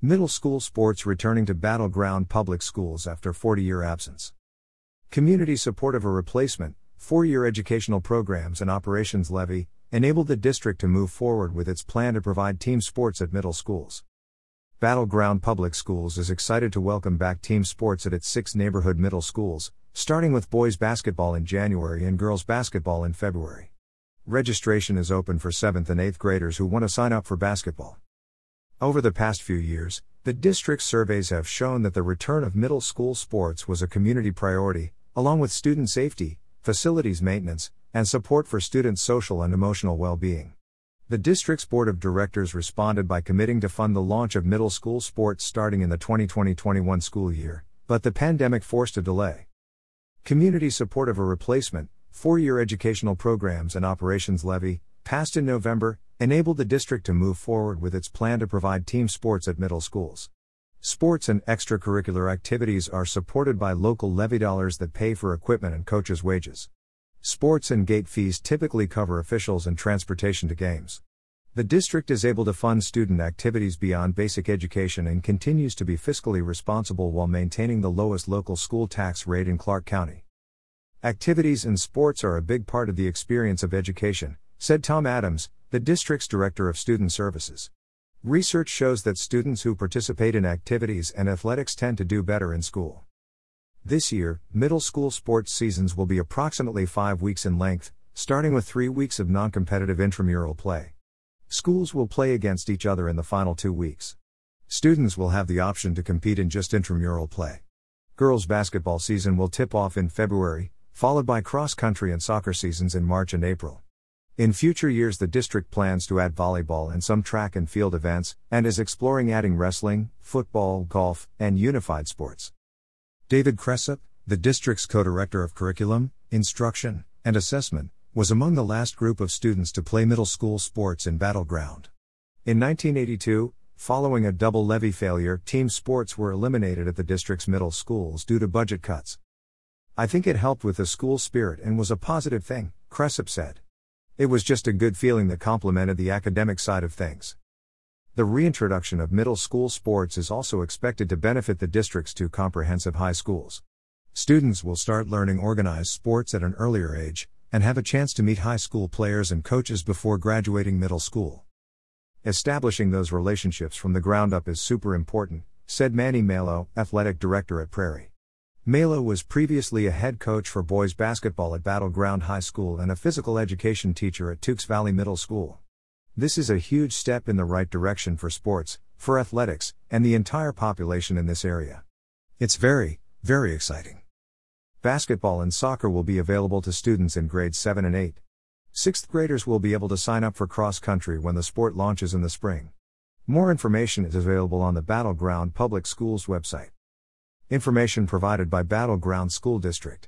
Middle school sports returning to Battle Ground public schools after 40 year absence. Community support of a replacement, four year educational programs and operations levy enabled the district to move forward with its plan to provide team sports at middle schools. Battle Ground Public Schools is excited to welcome back team sports at its six neighborhood middle schools, starting with boys basketball in January and girls basketball in February. Registration is open for 7th and 8th graders who want to sign up for basketball. Over the past few years, the district's surveys have shown that the return of middle school sports was a community priority, along with student safety, facilities maintenance, and support for students' social and emotional well being. The district's board of directors responded by committing to fund the launch of middle school sports starting in the 2020 21 school year, but the pandemic forced a delay. Community support of a replacement, four year educational programs and operations levy, passed in November, enabled the district to move forward with its plan to provide team sports at middle schools. Sports and extracurricular activities are supported by local levy dollars that pay for equipment and coaches' wages. Sports and gate fees typically cover officials and transportation to games. The district is able to fund student activities beyond basic education and continues to be fiscally responsible while maintaining the lowest local school tax rate in Clark County. Activities and sports are a big part of the experience of education, said Tom Adams, the district's director of student services. Research shows that students who participate in activities and athletics tend to do better in school. This year, middle school sports seasons will be approximately five weeks in length, starting with three weeks of non competitive intramural play. Schools will play against each other in the final two weeks. Students will have the option to compete in just intramural play. Girls basketball season will tip off in February, followed by cross country and soccer seasons in March and April. In future years, the district plans to add volleyball and some track and field events, and is exploring adding wrestling, football, golf, and unified sports. David Cressup, the district's co director of curriculum, instruction, and assessment, was among the last group of students to play middle school sports in Battle Ground. In 1982, following a double levy failure, team sports were eliminated at the district's middle schools due to budget cuts. I think it helped with the school spirit and was a positive thing, Cressup said. It was just a good feeling that complemented the academic side of things. The reintroduction of middle school sports is also expected to benefit the district's two comprehensive high schools. Students will start learning organized sports at an earlier age, and have a chance to meet high school players and coaches before graduating middle school. Establishing those relationships from the ground up is super important, said Manny Malo, athletic director at Prairie. Malo was previously a head coach for boys basketball at Battle Ground High School and a physical education teacher at Tukes Valley Middle School. This is a huge step in the right direction for sports, for athletics, and the entire population in this area. It's very, very exciting. Basketball and soccer will be available to students in grades 7 and 8. Sixth graders will be able to sign up for cross country when the sport launches in the spring. More information is available on the Battle Ground Public Schools website. Information provided by Battle Ground School District.